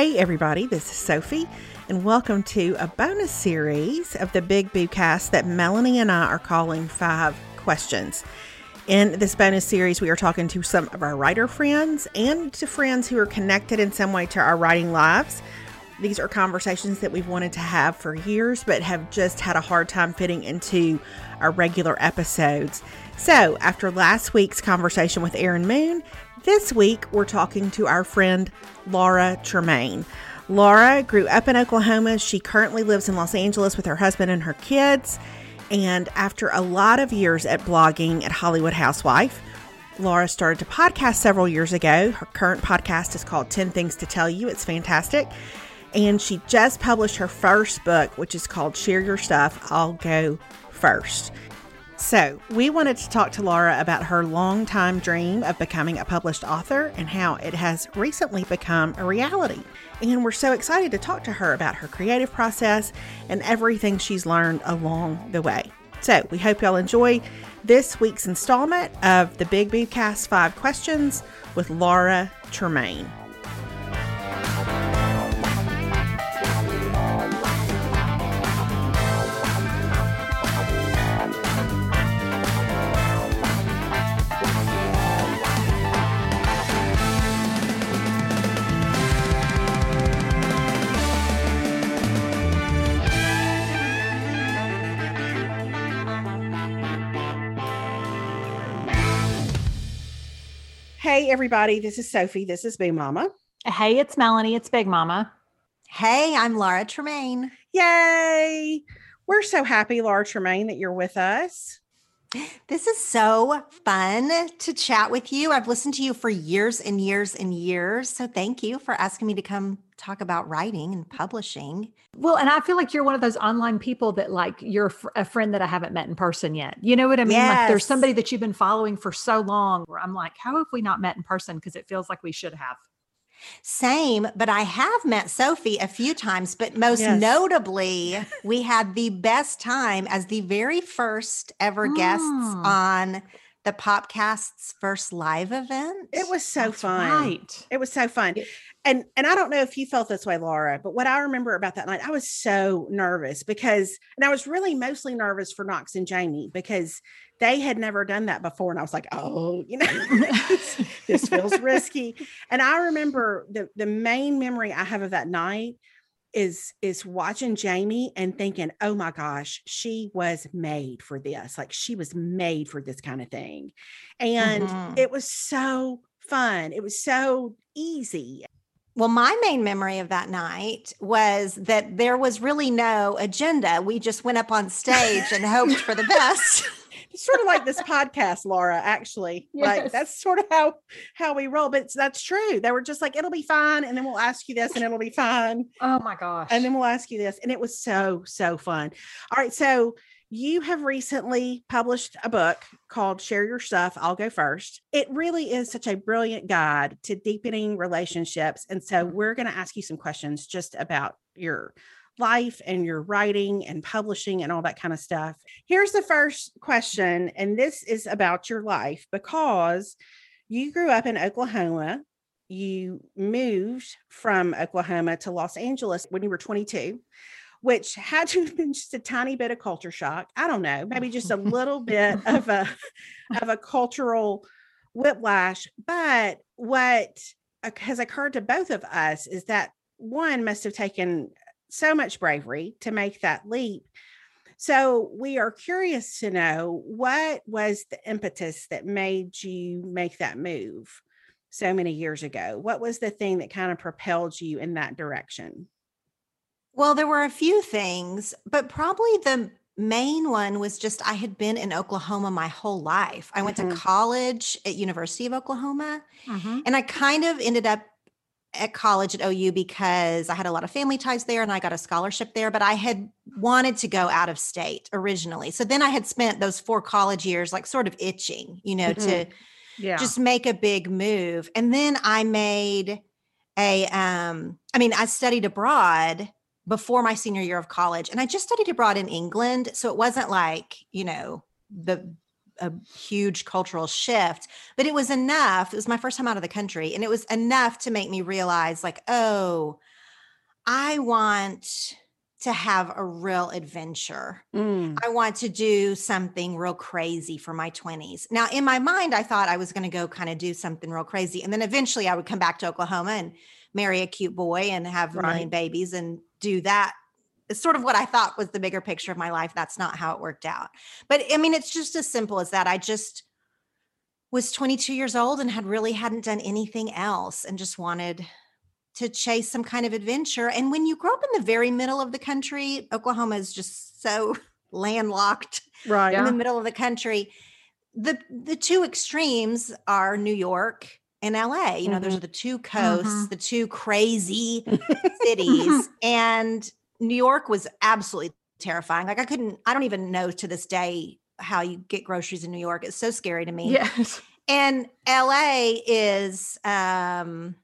Hey, everybody, this is Sophie, and welcome to a bonus series of the Big Boo cast that Melanie and I are calling Five Questions. In this bonus series, we are talking to some of our writer friends and to friends who are connected in some way to our writing lives. These are conversations that we've wanted to have for years, but have just had a hard time fitting into our regular episodes. So, after last week's conversation with Erin Moon, this week we're talking to our friend Laura Tremaine. Laura grew up in Oklahoma. She currently lives in Los Angeles with her husband and her kids. And after a lot of years at blogging at Hollywood Housewife, Laura started to podcast several years ago. Her current podcast is called 10 Things to Tell You. It's fantastic. And she just published her first book, which is called Share Your Stuff, I'll Go First. So, we wanted to talk to Laura about her long-time dream of becoming a published author and how it has recently become a reality. And we're so excited to talk to her about her creative process and everything she's learned along the way. So, we hope y'all enjoy this week's installment of the Big Boo Cast 5 Questions with Laura Tremaine. Hey, everybody, this is Sophie. This is Big Mama. Hey, it's Melanie. It's Big Mama. Hey, I'm Laura Tremaine. Yay! We're so happy, Laura Tremaine, that you're with us. This is so fun to chat with you. I've listened to you for years and years and years. So thank you for asking me to come talk about writing and publishing. Well, and I feel like you're one of those online people that like you're a friend that I haven't met in person yet. You know what I mean? Yes. Like there's somebody that you've been following for so long where I'm like, how have we not met in person? Because it feels like we should have. Same, but I have met Sophie a few times, but most yes. notably, we had the best time as the very first ever mm. guests on the Popcast's first live event. It was so That's fun. Right. It was so fun. And and I don't know if you felt this way, Laura, but what I remember about that night, I was so nervous because and I was really mostly nervous for Knox and Jamie because they had never done that before. And I was like, oh, you know, this, feels risky. And I remember the, the main memory I have of that night is is watching Jamie and thinking, oh my gosh, she was made for this. Like she was made for this kind of thing. And mm-hmm. it was so fun. It was so easy. Well, my main memory of that night was that there was really no agenda. We just went up on stage and hoped for the best. Sort of like this podcast, Laura, actually. Yes. Like that's sort of how how we roll. But that's true. They were just like, it'll be fine. And then we'll ask you this and it'll be fine. Oh my gosh. And then we'll ask you this. And it was so, so fun. All right. So you have recently published a book called Share Your Stuff, I'll Go First. It really is such a brilliant guide to deepening relationships. And so we're going to ask you some questions just about your life and your writing and publishing and all that kind of stuff. Here's the first question, and this is about your life because you grew up in Oklahoma. You moved from Oklahoma to Los Angeles when you were 22, which had to have been just a tiny bit of culture shock. I don't know, maybe just a little bit of a of a cultural whiplash. But what uh, has occurred to both of us is that one must have taken so much bravery to make that leap. So we are curious to know what was the impetus that made you make that move so many years ago? What was the thing that kind of propelled you in that direction? Well, there were a few things, but probably the main one was just I had been in Oklahoma my whole life. I went mm-hmm. to college at University of Oklahoma mm-hmm. and I kind of ended up at college at OU because I had a lot of family ties there and I got a scholarship there, but I had wanted to go out of state originally. So then I had spent those four college years like sort of itching, you know, mm-hmm. to yeah. just make a big move. And then I made a um I mean, I studied abroad before my senior year of college and I just studied abroad in England, so it wasn't like, you know, the a huge cultural shift, but it was enough. It was my first time out of the country and it was enough to make me realize like, oh, I want to have a real adventure. Mm. I want to do something real crazy for my 20s. Now, in my mind, I thought I was going to go kind of do something real crazy. And then eventually I would come back to Oklahoma and marry a cute boy and have right. a million babies and do that. It's sort of what I thought was the bigger picture of my life. That's not how it worked out. But I mean, it's just as simple as that. I just was 22 years old and had really hadn't done anything else and just wanted to chase some kind of adventure. And when you grow up in the very middle of the country, Oklahoma is just so landlocked right in yeah. the middle of the country. The the two extremes are New York and LA. You know, mm-hmm. those are the two coasts, mm-hmm. the two crazy cities. And New York was absolutely terrifying. Like I couldn't, I don't even know to this day how you get groceries in New York. It's so scary to me. Yes. And LA is um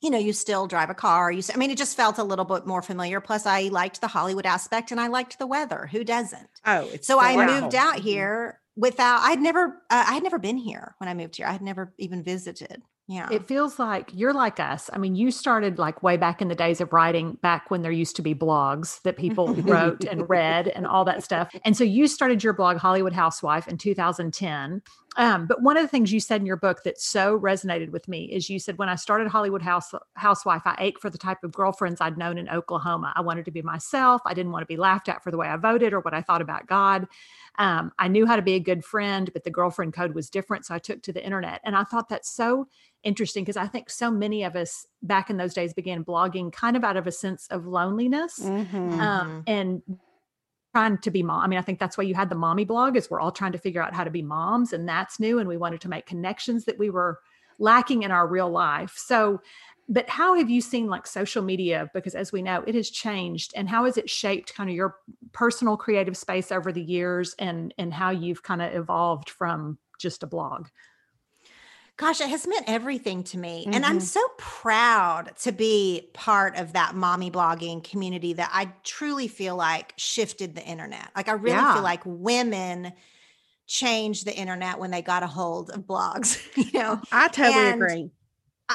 you know, you still drive a car. You, I mean, it just felt a little bit more familiar. Plus, I liked the Hollywood aspect and I liked the weather. Who doesn't? Oh, so I moved out mm-hmm. here without. I'd never, uh, I had never been here when I moved here. I had never even visited. Yeah. It feels like you're like us. I mean, you started like way back in the days of writing, back when there used to be blogs that people wrote and read and all that stuff. And so you started your blog, Hollywood Housewife, in 2010. Um, but one of the things you said in your book that so resonated with me is you said, when I started Hollywood House, Housewife, I ached for the type of girlfriends I'd known in Oklahoma. I wanted to be myself. I didn't want to be laughed at for the way I voted or what I thought about God. Um, I knew how to be a good friend, but the girlfriend code was different. So I took to the internet. And I thought that's so interesting because I think so many of us back in those days began blogging kind of out of a sense of loneliness mm-hmm. um, mm-hmm. and trying to be mom. I mean, I think that's why you had the mommy blog is we're all trying to figure out how to be moms and that's new. And we wanted to make connections that we were lacking in our real life. So, but how have you seen like social media? Because as we know, it has changed and how has it shaped kind of your personal creative space over the years and, and how you've kind of evolved from just a blog? Gosh, it has meant everything to me. Mm-hmm. And I'm mm-hmm. so proud to be part of that mommy blogging community that I truly feel like shifted the internet. Like, I really yeah. feel like women changed the internet when they got a hold of blogs, you know? I totally and, agree.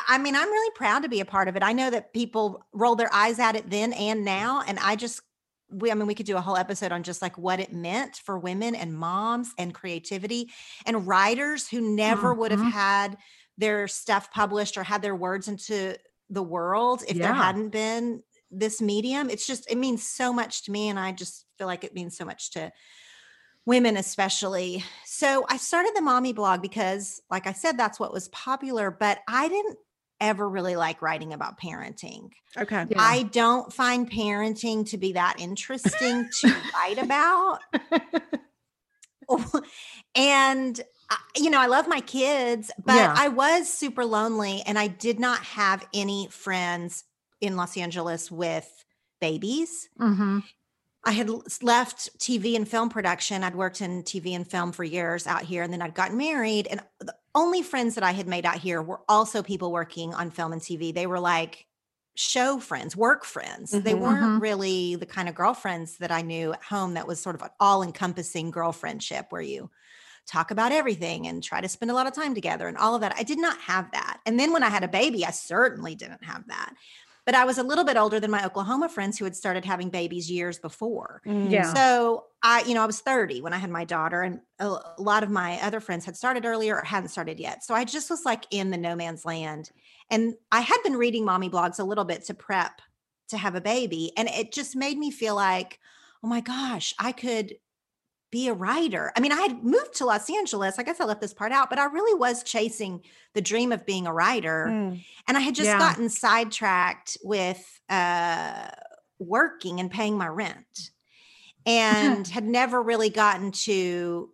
I mean, I'm really proud to be a part of it. I know that people roll their eyes at it then and now. And I just we, I mean, we could do a whole episode on just like what it meant for women and moms and creativity and writers who never mm-hmm. would have mm-hmm. had their stuff published or had their words into the world if yeah. there hadn't been this medium. It's just, it means so much to me. And I just feel like it means so much to women, especially. So I started the mommy blog because, like I said, that's what was popular, but I didn't ever really like writing about parenting. Okay. Yeah. I don't find parenting to be that interesting to write about. and you know, I love my kids, but yeah. I was super lonely and I did not have any friends in Los Angeles with babies. Mm-hmm. I had left TV and film production. I'd worked in TV and film for years out here, and then I'd gotten married. And the only friends that I had made out here were also people working on film and TV. They were like show friends, work friends. Mm-hmm, they weren't mm-hmm. really the kind of girlfriends that I knew at home that was sort of an all encompassing girlfriendship where you talk about everything and try to spend a lot of time together and all of that. I did not have that. And then when I had a baby, I certainly didn't have that but I was a little bit older than my Oklahoma friends who had started having babies years before. Mm. Yeah. So I, you know, I was 30 when I had my daughter, and a, lot of my other friends had started earlier or hadn't started yet. So I just was like in the no man's land. And I had been reading mommy blogs a little bit to prep to have a baby. And it just made me feel like, oh my gosh, I could be a writer. I mean, I had moved to Los Angeles. I guess I left this part out, but I really was chasing the dream of being a writer. Mm. And I had just yeah. gotten sidetracked with uh, working and paying my rent and had never really gotten to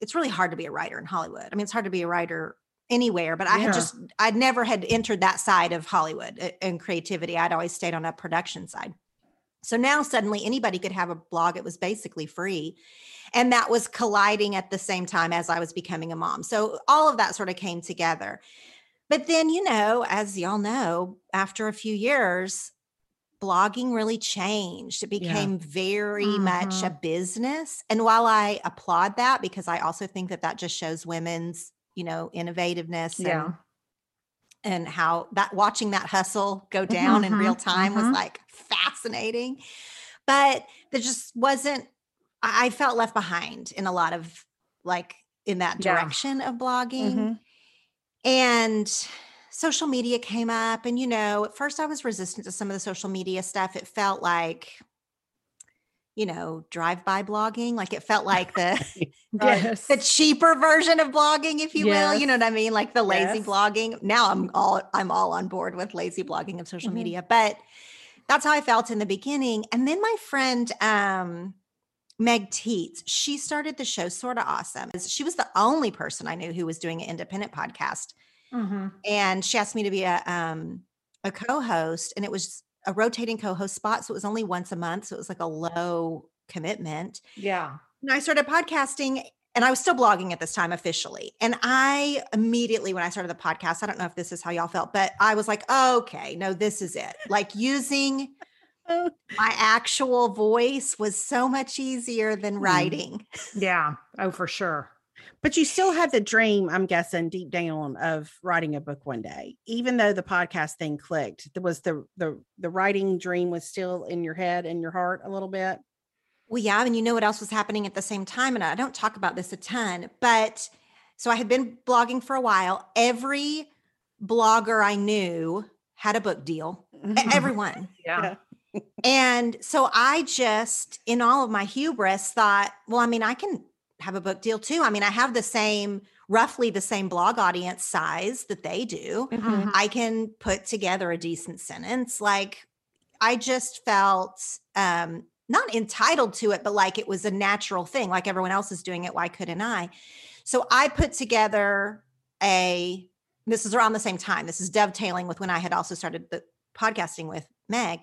it's really hard to be a writer in Hollywood. I mean, it's hard to be a writer anywhere, but I yeah. had just I'd never had entered that side of Hollywood uh, and creativity. I'd always stayed on a production side. So now suddenly anybody could have a blog. It was basically free. And that was colliding at the same time as I was becoming a mom. So all of that sort of came together. But then, you know, as y'all know, after a few years, blogging really changed. It became yeah. very mm-hmm. much a mm-hmm. business. And while I applaud that, because I also think that that just shows women's, you know, innovativeness yeah. and and how that watching that hustle go down mm-hmm. in real time mm-hmm. was like fascinating. But there just wasn't I felt left behind in a lot of like in that direction yeah. of blogging. Mm-hmm. And social media came up. And, you know, at first I was resistant to some of the social media stuff. It felt like, you know, drive-by blogging. Like it felt like the yes. the cheaper version of blogging, if you yes. will. You know what I mean? Like the lazy yes. blogging. Now I'm all I'm all on board with lazy blogging of social mm-hmm. media. But that's how I felt in the beginning. And then my friend um Meg Tietz, she started the show Sorta Awesome. She was the only person I knew who was doing an independent podcast. Mm-hmm. And she asked me to be a um, a co-host, and it was a rotating co-host spot. So it was only once a month. So it was like a low commitment. Yeah. And I started podcasting and I was still blogging at this time officially. And I immediately, when I started the podcast, I don't know if this is how y'all felt, but I was like, okay, no, this is it. Like using my actual voice was so much easier than mm-hmm. writing. Yeah. Oh, for sure. But you still had the dream, I'm guessing, deep down of writing a book one day, even though the podcast thing clicked. There was the the the writing dream was still in your head and your heart a little bit. Well, yeah, and you know what else was happening at the same time, and I don't talk about this a ton, but so I had been blogging for a while. Every blogger I knew had a book deal. Everyone. yeah and so I just, in all of my hubris, thought, well, I mean, I can have a book deal too. I mean, I have the same, roughly the same blog audience size that they do. Mm-hmm. I can put together a decent sentence. Like, I just felt um, not entitled to it, but like it was a natural thing, like everyone else is doing it. Why couldn't I? So I put together a, this is around the same time. This is dovetailing with when I had also started the podcasting with Meg.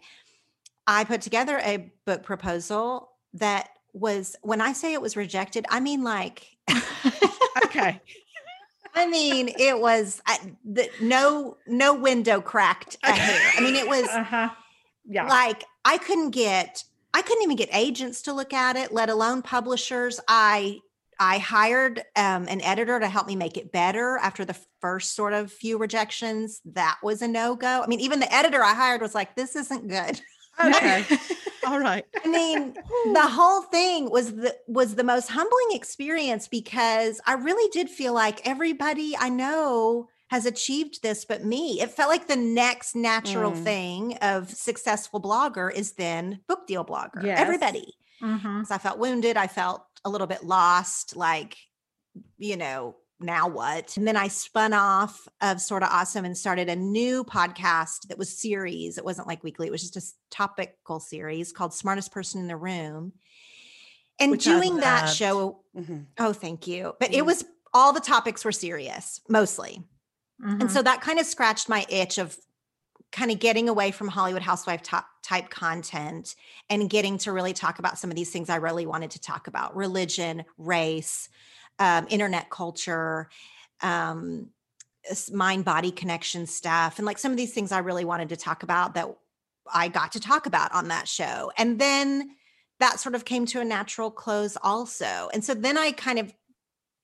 I put together a book proposal that was when I say it was rejected, I mean like okay. I mean, it was uh, the, no no window cracked a hair. I mean, it was uh-huh. yeah. like I couldn't get I couldn't even get agents to look at it, let alone publishers. I I hired um, an editor to help me make it better after the first sort of few rejections. That was a no go. I mean, even the editor I hired was like, "This isn't good." Okay. All right. I mean, the whole thing was the was the most humbling experience because I really did feel like everybody I know has achieved this but me. It felt like the next natural mm. thing of successful blogger is then book deal blogger. Yes. Everybody. Mm-hmm. So I felt wounded. I felt a little bit lost, like, you know, now what? And then I spun off of Sorta Awesome and started a new podcast that was series. It wasn't like weekly, it was just a topical series called Smartest Person in the Room. And Which doing that show, mm-hmm. oh, thank you. But it was all the topics were serious, mostly. Mm-hmm. And so that kind of scratched my itch of kind of getting away from Hollywood housewife top, type content and getting to really talk about some of these things I really wanted to talk about religion, race, um, internet culture, um, mind body connection stuff, and like some of these things I really wanted to talk about that I got to talk about on that show. And then that sort of came to a natural close also. And so then I kind of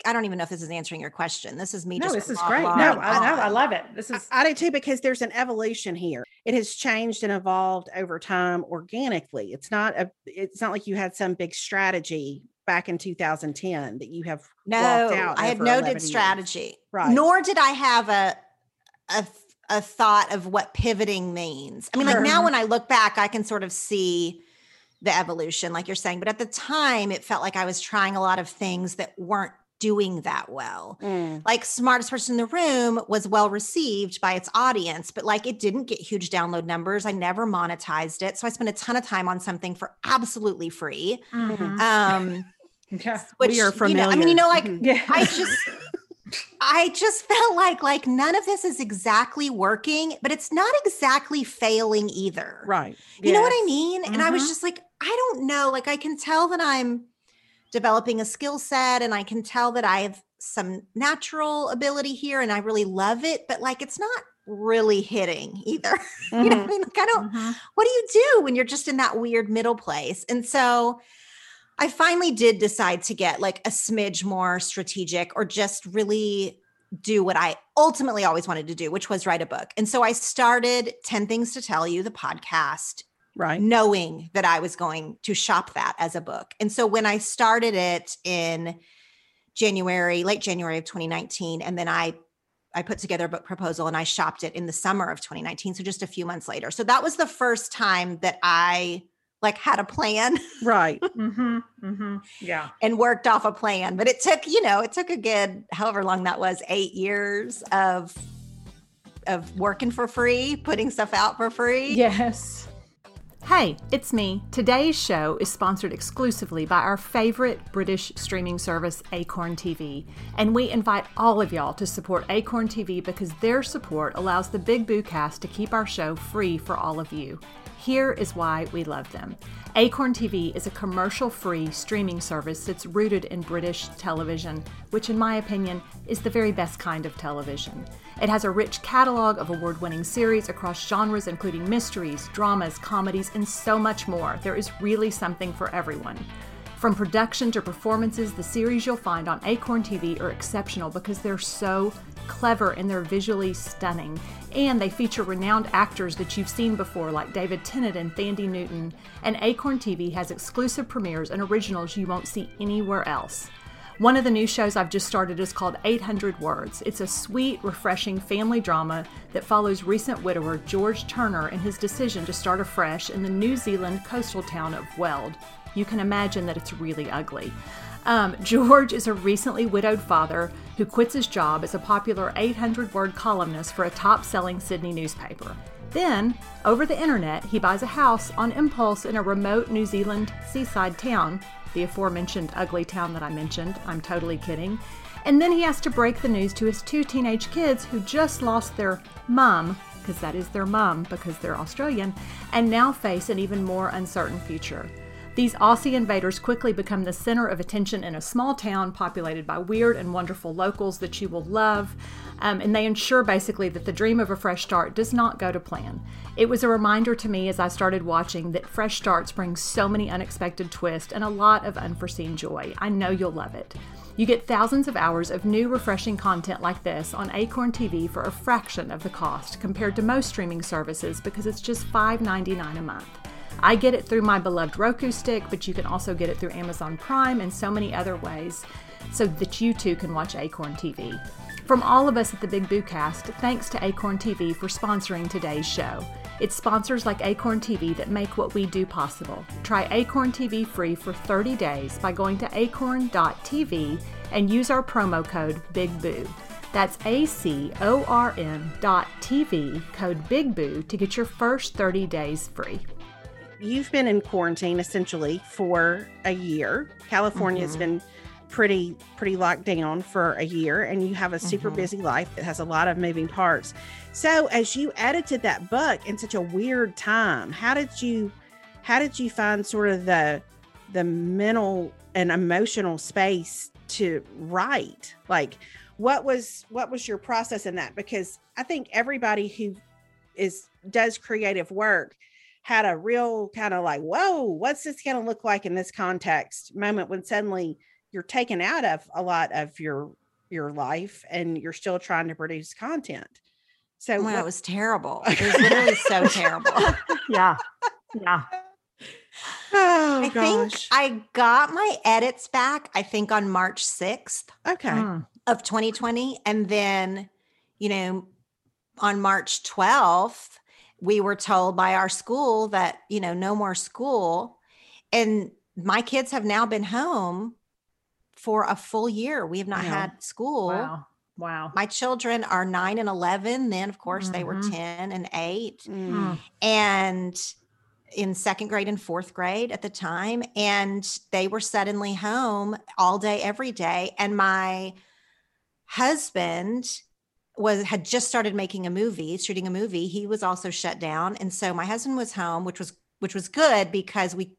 I don't even know if this is answering your question. This is me. Just. No, this is great. no, I know. I love it. This is. I, I do too because there's an evolution here. It has changed and evolved over time organically. It's not a. It's not like you had some big strategy back in 2010 that you have no i had no did strategy right nor did i have a, a a thought of what pivoting means i mean like now uh-huh. when i look back i can sort of see the evolution like you're saying but at the time it felt like i was trying a lot of things that weren't doing that well. Mm. Like smartest person in the room was well received by its audience, but like it didn't get huge download numbers. I never monetized it. So I spent a ton of time on something for absolutely free. Mm-hmm. Um yeah, which, we are familiar. You know, I mean, you know, like mm-hmm. yeah. I just I just felt like like none of this is exactly working, but it's not exactly failing either. Right. You yes. know what I mean? Mm-hmm. And I was mm-hmm. just like, I don't know. Like I can tell that I'm developing a skill set and I can tell that I have some natural ability here and I really love it, but like it's not really hitting either. Mm-hmm. you know I mean? Like I don't mm-hmm. what do you do when you're just in that weird middle place? And so I finally did decide to get like a smidge more strategic or just really do what I ultimately always wanted to do, which was write a book. And so I started 10 Things to Tell You, the podcast, right knowing that I was going to shop that as a book. And so when I started it in January, late January of 2019, and then I I put together a book proposal and I shopped it in the summer of 2019, so just a few months later. So that was the first time that I like had a plan. Right. mm-hmm, mm-hmm. Yeah. And worked off a plan. But it took, you know, it took a good however long that was, eight years of of working for free, putting stuff out for free. Yes. Hey, it's me. Today's show is sponsored exclusively by our favorite British streaming service, Acorn TV. And we invite all of y'all to support Acorn TV because their support allows the Big Boo cast to keep our show free for all of you. Here is why we love them. Acorn TV is a commercial free streaming service that's rooted in British television, which, in my opinion, is the very best kind of television. It has a rich catalog of award winning series across genres, including mysteries, dramas, comedies, and so much more. There is really something for everyone. From production to performances, the series you'll find on Acorn TV are exceptional because they're so clever and they're visually stunning. And they feature renowned actors that you've seen before, like David Tennant and Thandie Newton. And Acorn TV has exclusive premieres and originals you won't see anywhere else. One of the new shows I've just started is called 800 Words. It's a sweet, refreshing family drama that follows recent widower George Turner and his decision to start afresh in the New Zealand coastal town of Weld. You can imagine that it's really ugly. Um, George is a recently widowed father who quits his job as a popular 800 word columnist for a top selling Sydney newspaper. Then, over the internet, he buys a house on impulse in a remote New Zealand seaside town, the aforementioned ugly town that I mentioned. I'm totally kidding. And then he has to break the news to his two teenage kids who just lost their mum, because that is their mum because they're Australian, and now face an even more uncertain future. These Aussie invaders quickly become the center of attention in a small town populated by weird and wonderful locals that you will love. Um, and they ensure basically that the dream of a fresh start does not go to plan. It was a reminder to me as I started watching that fresh starts bring so many unexpected twists and a lot of unforeseen joy. I know you'll love it. You get thousands of hours of new, refreshing content like this on Acorn TV for a fraction of the cost compared to most streaming services because it's just $5.99 a month. I get it through my beloved Roku stick, but you can also get it through Amazon Prime and so many other ways so that you too can watch Acorn TV. From all of us at the Big Boo Cast, thanks to Acorn TV for sponsoring today's show. It's sponsors like Acorn TV that make what we do possible. Try Acorn TV free for 30 days by going to acorn.tv and use our promo code BIGBOO. That's A C O R N dot TV, code BIGBOO, to get your first 30 days free you've been in quarantine essentially for a year. California's mm-hmm. been pretty pretty locked down for a year and you have a super mm-hmm. busy life that has a lot of moving parts. So as you edited that book in such a weird time, how did you how did you find sort of the the mental and emotional space to write? Like what was what was your process in that because I think everybody who is does creative work had a real kind of like, whoa, what's this going to look like in this context moment when suddenly you're taken out of a lot of your your life and you're still trying to produce content. So well, what, it was terrible. It was literally so terrible. Yeah. Yeah. Oh, I gosh. think I got my edits back, I think on March 6th. Okay. Mm. Of 2020. And then, you know, on March 12th, we were told by our school that, you know, no more school. And my kids have now been home for a full year. We have not yeah. had school. Wow. Wow. My children are nine and 11. Then, of course, mm-hmm. they were mm-hmm. 10 and eight. Mm. And in second grade and fourth grade at the time. And they were suddenly home all day, every day. And my husband was had just started making a movie, shooting a movie. He was also shut down, and so my husband was home, which was which was good because we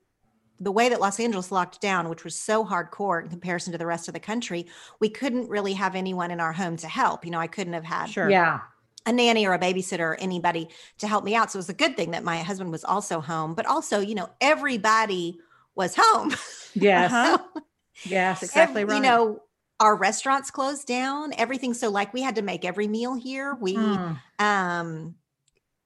the way that Los Angeles locked down, which was so hardcore in comparison to the rest of the country, we couldn't really have anyone in our home to help. You know, I couldn't have had sure. yeah a nanny or a babysitter or anybody to help me out. So it was a good thing that my husband was also home, but also, you know, everybody was home. Yes. uh-huh. Yes, exactly every, right. You know, our restaurants closed down, everything. So like we had to make every meal here. We, mm. um,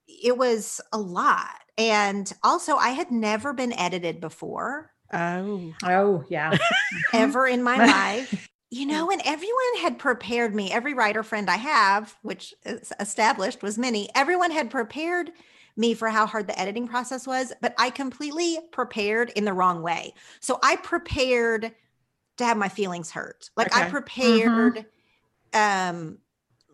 it was a lot. And also I had never been edited before. Oh, oh yeah. Ever in my life you know, and everyone had prepared me. Every writer friend I have, which is established was many, everyone had prepared me for how hard the editing process was, but I completely prepared in the wrong way. So I prepared to have my feelings hurt. Like okay. I prepared mm-hmm. um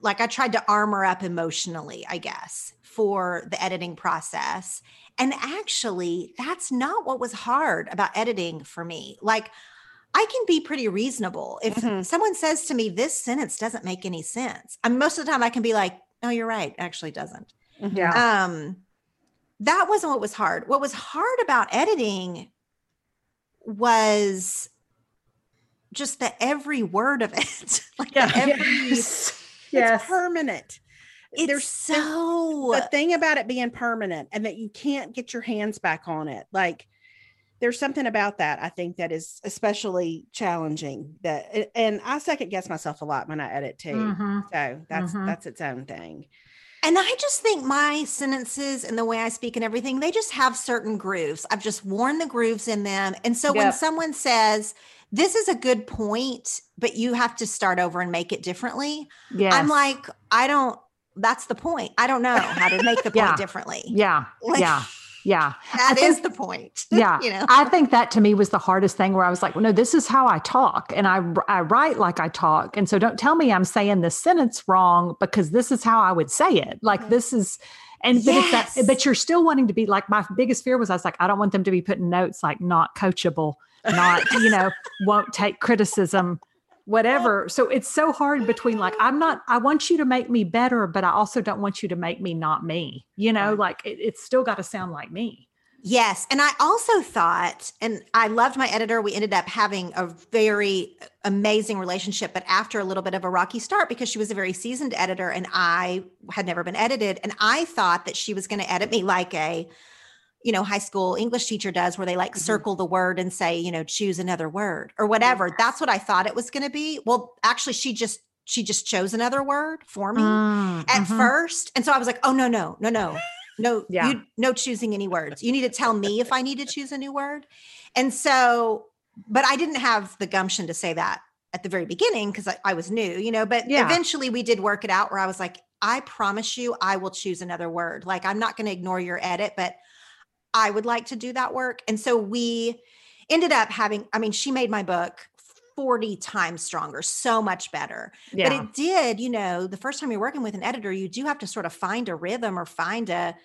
like I tried to armor up emotionally, I guess, for the editing process. And actually, that's not what was hard about editing for me. Like I can be pretty reasonable. If mm-hmm. someone says to me, this sentence doesn't make any sense, and most of the time I can be like, no, you're right. Actually doesn't. Mm-hmm. Yeah. Um, that wasn't what was hard. What was hard about editing was just the every word of it. like yeah. every, yes. yes. It's permanent. It's there's so the thing about it being permanent and that you can't get your hands back on it. Like there's something about that I think that is especially challenging that and I second guess myself a lot when I edit too. Mm-hmm. So that's mm-hmm. that's its own thing. And I just think my sentences and the way I speak and everything, they just have certain grooves. I've just worn the grooves in them. And so yep. when someone says, this is a good point, but you have to start over and make it differently. Yes. I'm like, I don't, that's the point. I don't know how to make the point yeah. differently. Yeah. Like, yeah. Yeah. that is the point. Yeah. you know, I think that to me was the hardest thing where I was like, well, no, this is how I talk and I, I write like I talk. And so don't tell me I'm saying this sentence wrong because this is how I would say it. Like mm-hmm. this is, and but yes. it's that, but you're still wanting to be like, my biggest fear was I was like, I don't want them to be putting notes like not coachable, not, you know, won't take criticism whatever. So it's so hard between like, I'm not, I want you to make me better, but I also don't want you to make me not me. You know, like it, it's still got to sound like me. Yes. And I also thought, and I loved my editor. We ended up having a very amazing relationship, but after a little bit of a rocky start because she was a very seasoned editor and I had never been edited. And I thought that she was going to edit me like a, you know, high school English teacher does where they like mm-hmm. circle the word and say, you know, choose another word or whatever. That's what I thought it was going to be. Well, actually she just she just chose another word for me mm, at mm-hmm. first. And so I was like, "Oh no, no. No, no. No, yeah. you no choosing any words. You need to tell me if I need to choose a new word." And so but I didn't have the gumption to say that at the very beginning because I, I, was new, you know, but yeah. eventually we did work it out where I was like, I promise you, I will choose another word. Like, I'm not going to ignore your edit, but I would like to do that work. And so we ended up having, I mean, she made my book 40 times stronger, so much better. Yeah. But it did, you know, the first time you're working with an editor, you do have to sort of find a rhythm or find a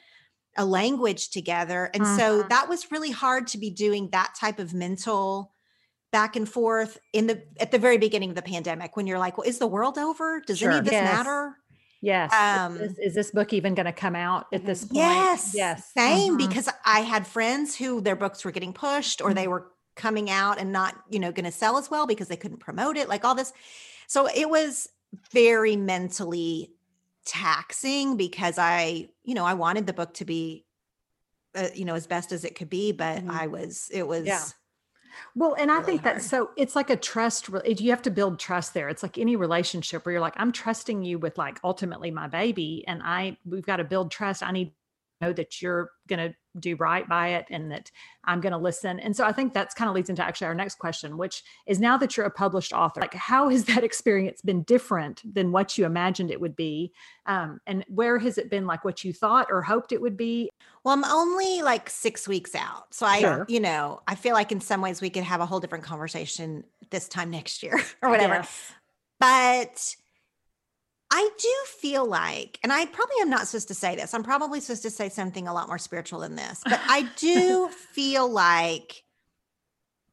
a language together. And mm-hmm. so that was really hard to be doing that type of mental back and forth in the at the very beginning of the pandemic when you're like, well, is the world over? Does sure. any of this yes. matter? Yes. Um, is, this, is, this, book even going to come out at this point? Yes. Yes. Same, mm-hmm. because I had friends who their books were getting pushed or mm-hmm. they were coming out and not, you know, going to sell as well because they couldn't promote it, like all this. So it was very mentally taxing because I, you know, I wanted the book to be, uh, you know, as best as it could be, but mm-hmm. I was, it was. Yeah well, and I think that so it's like a trust. You have to build trust there. It's like any relationship where you're like, I'm trusting you with like ultimately my baby, and I we've got to build trust. I need to know that you're going to do right by it and that I'm going to listen. And so I think that's kind of leads into actually our next question, which is now that you're a published author, like how has that experience been different than what you imagined it would be? Um, and where has it been like what you thought or hoped it would be? Well, I'm only like six weeks out. So I, sure. you know, I feel like in some ways we could have a whole different conversation this time next year or whatever. Yes. But I do feel like, and I probably am not supposed to say this, I'm probably supposed to say something a lot more spiritual than this, but I do feel like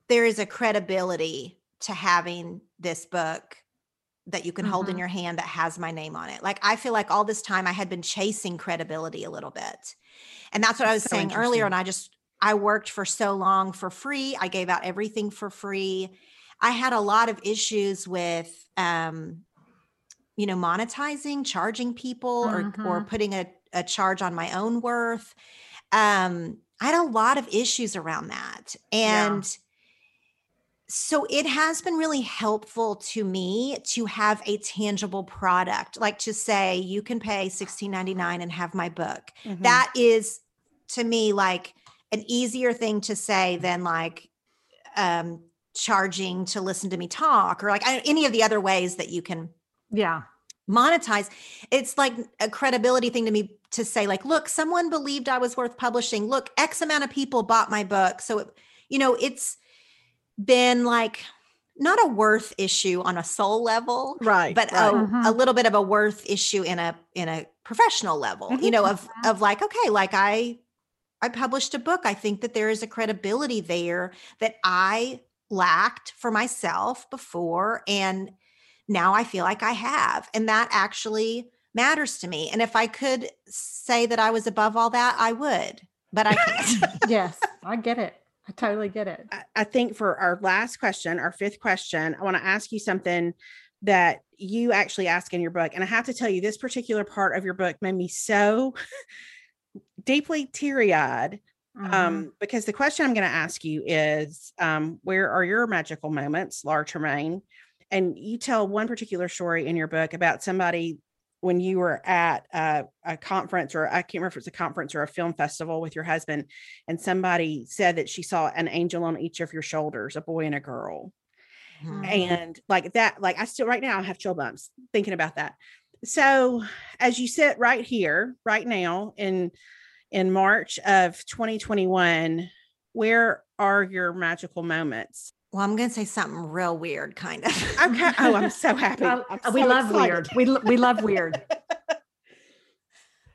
there is a credibility to having this book that you can hold in Mhm. your hand that has my name on it. Like I feel like all this time I had been chasing credibility a little bit. And that's what I was So saying earlier. And I just, I worked for so long for free. I gave out everything for free. I had a lot of issues with, um, you know, monetizing, charging people or, or Mhm. putting a, a charge on my own worth. Um, I had a lot of issues around that. Yeah. And so it has been really helpful to me to have a tangible product, like to say you can pay $16.99 and have my book. Mhm. That is to me like an easier thing to say than like um charging to listen to me talk or like any of the other ways that you can Yeah. monetize it's like a credibility thing to me to say like look someone believed i was worth publishing look x amount of people bought my book so it, you know it's been like not a worth issue on a soul level right. but right. a, a Mhm. little bit of a worth issue in a in a professional level you know of of like okay like i i published a book i think that there is a credibility there that i lacked for myself before and now i feel like i have and that actually matters to me and if i could say that i was above all that i would but i can't Yes. I get it. I totally get it. I- I think for our last question, our fifth question, I want to ask you something that you actually ask in your book. And I have to tell you, this particular part of your book made me so deeply teary eyed. Um, because the question I'm going to ask you is um, where are your magical moments, Laura Tremaine? And you tell one particular story in your book about somebody when you were at a, a conference, or I can't remember if it's a conference or a film festival with your husband, and somebody said that she saw an angel on each of your shoulders, a boy and a girl. Mhm. And like that, like I still right now I have chill bumps thinking about that. So as you sit right here, right now in in March of 2021, where are your magical moments? Well i'm going to say something real weird kind of Okay. Oh, I'm so happy. I'm we love excited. weird. We we love weird.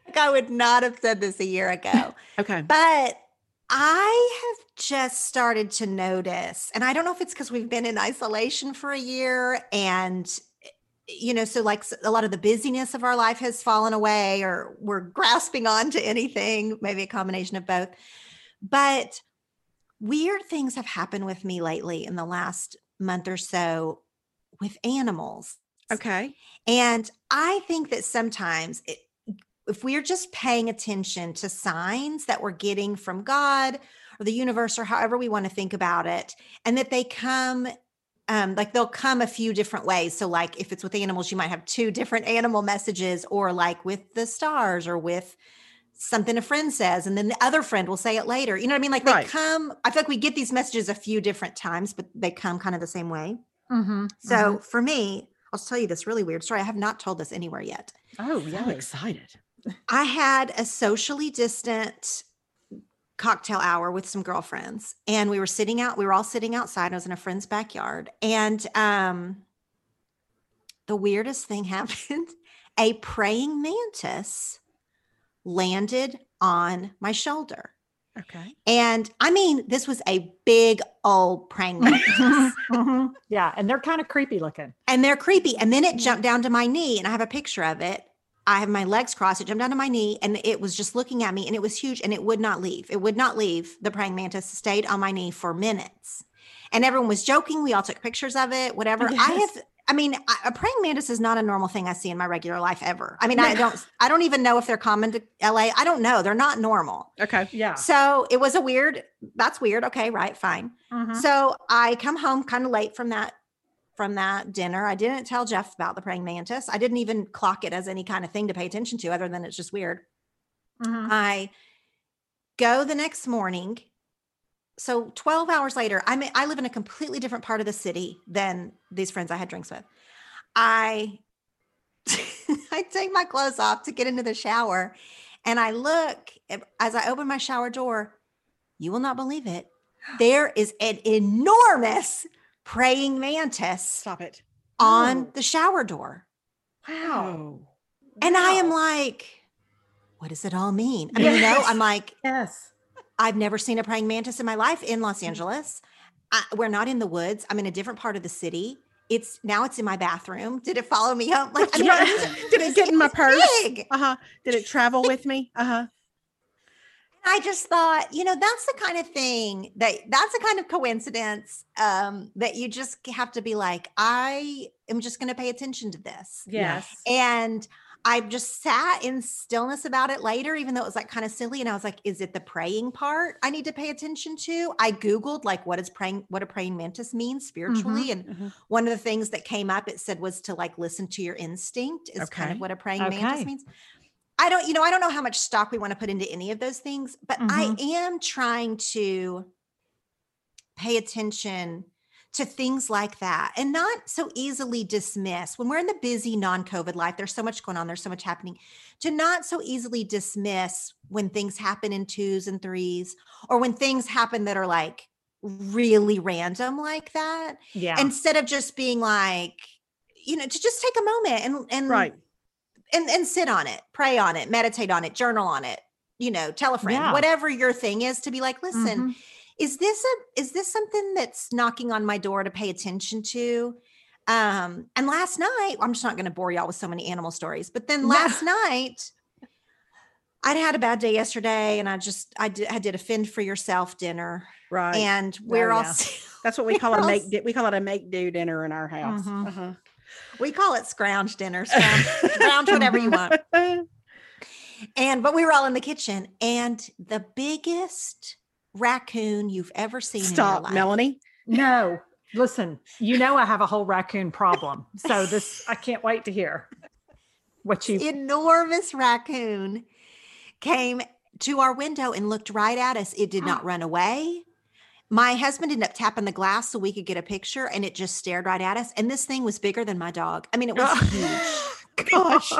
Like I would not have said this a year ago. Okay. but I have just started to notice, and I don't know if it's because we've been in isolation for a year and you know, so like a lot of the busyness of our life has fallen away, or we're grasping on to anything, maybe a combination of both. But weird things have happened with me lately in the last month or so with animals. Okay. And I think that sometimes it, if we're just paying attention to signs that we're getting from God or the universe or however we want to think about it, and that they come, um, like they'll come a few different ways. So, like if it's with animals, you might have two different animal messages, or like with the stars, or with something a friend says, and then the other friend will say it later. You know what I mean? Like Right. they come, I feel like we get these messages a few different times, but they come kind of the same way. Mhm, So mhm. for me, I'll tell you this really weird story. I have not told this anywhere yet. oh yeah, excited. I had a socially distant cocktail hour with some girlfriends and we were sitting out we were all sitting outside i was in a friend's backyard and um the weirdest thing happened a praying mantis landed on my shoulder Okay. and i mean this was a big old praying mantis Mhm. yeah, and they're kind of creepy looking. and they're creepy. And then it jumped down to my knee, and I have a picture of it. I have my legs crossed. It jumped down to my knee, and it was just looking at me, and it was huge, and it would not leave. It would not leave. The praying mantis stayed on my knee for minutes, and everyone was joking. We all took pictures of it. Whatever. I Yes. have. I mean, a praying mantis is not a normal thing I see in my regular life ever. I mean, I don't. I don't even know if they're common to LA. I don't know. They're not normal. Okay. Yeah. So it was a weird. That's weird. Okay, right, fine. Mhm. So I come home kind of late from that from that dinner. I didn't tell Jeff about the praying mantis. I didn't even clock it as any kind of thing to pay attention to, other than it's just weird. Mhm. I go the next morning. So 12 hours later, I'm I live in a completely different part of the city than these friends I had drinks with. I I take my clothes off to get into the shower and I look as I open my shower door, you will not believe it. There is an enormous praying mantis Stop it. on Oh. the shower door. Wow. And I am like, what does it all mean? I mean, you know, I'm like, Yes. I've never seen a praying mantis in my life in Los Angeles. I, we're not in the woods. I'm in a different part of the city. it's now it's in my bathroom. Did it follow me home? Like, I mean, Yeah. Did it get in my purse? Uh huh. Did it travel with me? Uh huh. I just thought, you know, that's the kind of thing that that's the kind of coincidence um, that you just have to be like, I am just going to pay attention to this. Yes. And I just sat in stillness about it later, even though it was like kind of silly. And I was like, is it the praying part I need to pay attention to? I Googled like what is praying, what a praying mantis means spiritually. And Mhm. one of the things that came up, it said was to like listen to your instinct is kind of what a praying Okay. mantis means. I don't, you know, I don't know how much stock we want to put into any of those things, but I am trying to pay attention to things like that and not so easily dismiss when we're in the busy non-covid life there's so much going on there's so much happening to not so easily dismiss when things happen in twos and threes or when things happen that are like really random like that Yeah. instead of just being like you know to just take a moment and and Right. and and sit on it pray on it meditate on it journal on it you know tell a friend Yeah. whatever your thing is to be like listen Mhm. Is this a is this something that's knocking on my door to pay attention to um and last night i'm just not going to bore y'all with so many animal stories but then last night i'd had a bad day yesterday and i just i did i did a fend for yourself dinner Right. and we're Oh, all yeah. That's what we call a make. We call it a make do dinner in our house. Mhm. Uh-huh. we call it scrounge dinner scrounge, scrounge whatever you want and but we were all in the kitchen and the biggest raccoon you've ever seen Stop, Melanie. No, listen, you know I have a whole raccoon problem. So this I can't wait to hear what you enormous raccoon came to our window and looked right at us. It did not run away. My husband ended up tapping the glass so we could get a picture and it just stared right at us. And this thing was bigger than my dog. I mean, it was huge. Gosh,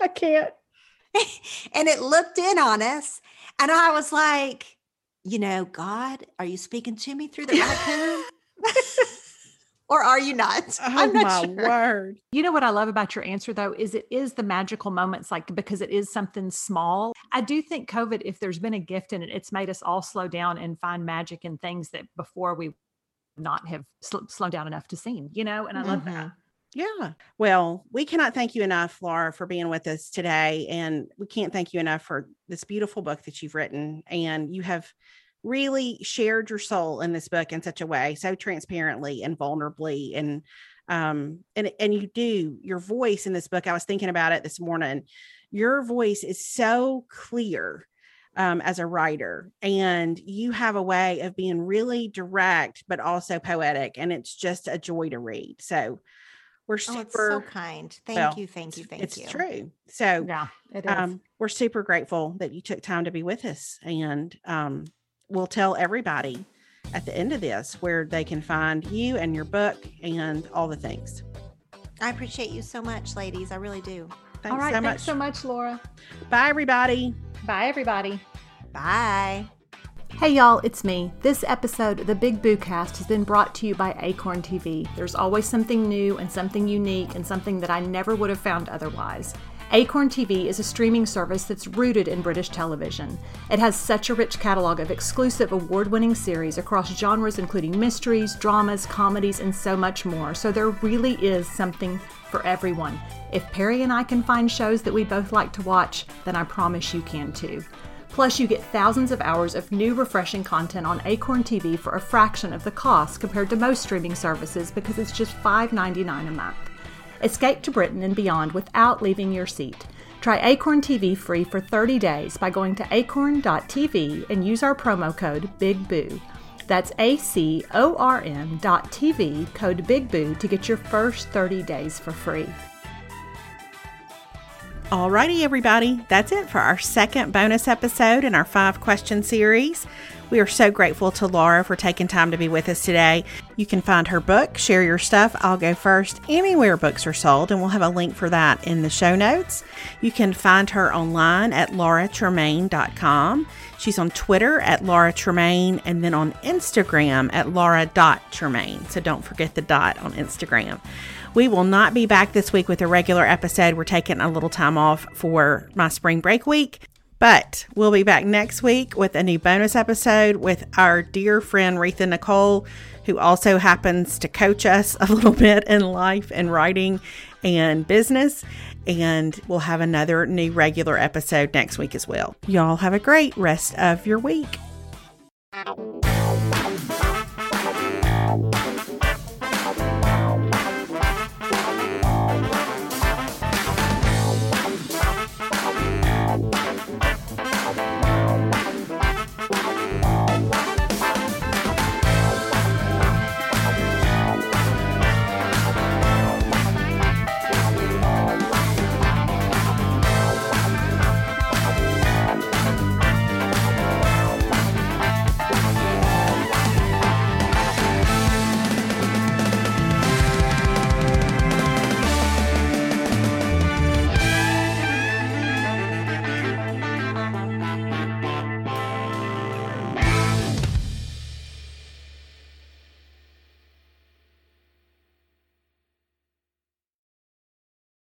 I can't. and it looked in on us. And I was like, you know, God, are you speaking to me through the raccoon? or are you not? Oh I'm not my sure. word. You know what I love about your answer though is it is the magical moments like because it is something small. I do think COVID if there's been a gift in it it's made us all slow down and find magic in things that before we not have sl- slowed down enough to see, you know, and I love that. Mm-hmm. Yeah. Well, we cannot thank you enough, Laura, for being with us today. And we can't thank you enough for this beautiful book that you've written. And you have really shared your soul in this book in such a way, so transparently and vulnerably. And um, and and you do your voice in this book. I was thinking about it this morning. Your voice is so clear um, as a writer, and you have a way of being really direct, but also poetic, and it's just a joy to read. So we're Oh, super it's so kind. Thank well, you. Thank you. Thank it's you. It's true so Yeah, it is. um we're super grateful that you took time to be with us and um we'll tell everybody at the end of this where they can find you and your book and all the things I appreciate you so much, ladies. I really do. thanks all right, so much thanks so much, Laura. bye everybody Bye everybody. Bye. Hey y'all, it's me. This episode of the Big Boo Cast has been brought to you by Acorn TV. There's always something new and something unique and something that I never would have found otherwise. Acorn TV is a streaming service that's rooted in British television. It has such a rich catalog of exclusive award winning series across genres including mysteries, dramas, comedies, and so much more. So there really is something for everyone. If Perry and I can find shows that we both like to watch, then I promise you can too. Plus, you get thousands of hours of new, refreshing content on Acorn TV for a fraction of the cost compared to most streaming services because it's just $5.99 a month. Escape to Britain and beyond without leaving your seat. Try Acorn TV free for 30 days by going to acorn.tv and use our promo code BIGBOO. That's A C O R N dot TV, code BIGBOO to get your first 30 days for free. Alrighty, everybody. That's it for our second bonus episode in our five question series. We are so grateful to Laura for taking time to be with us today. You can find her book, Share Your Stuff, I'll Go First, anywhere books are sold, and we'll have a link for that in the show notes. You can find her online at lauratremaine.com. She's on Twitter at Laura Tremaine and then on Instagram at laura.tremaine. So don't forget the dot on Instagram. We will not be back this week with a regular episode. We're taking a little time off for my spring break week. But we'll be back next week with a new bonus episode with our dear friend Retha Nicole, who also happens to coach us a little bit in life and writing and business. And we'll have another new regular episode next week as well. Y'all have a great rest of your week.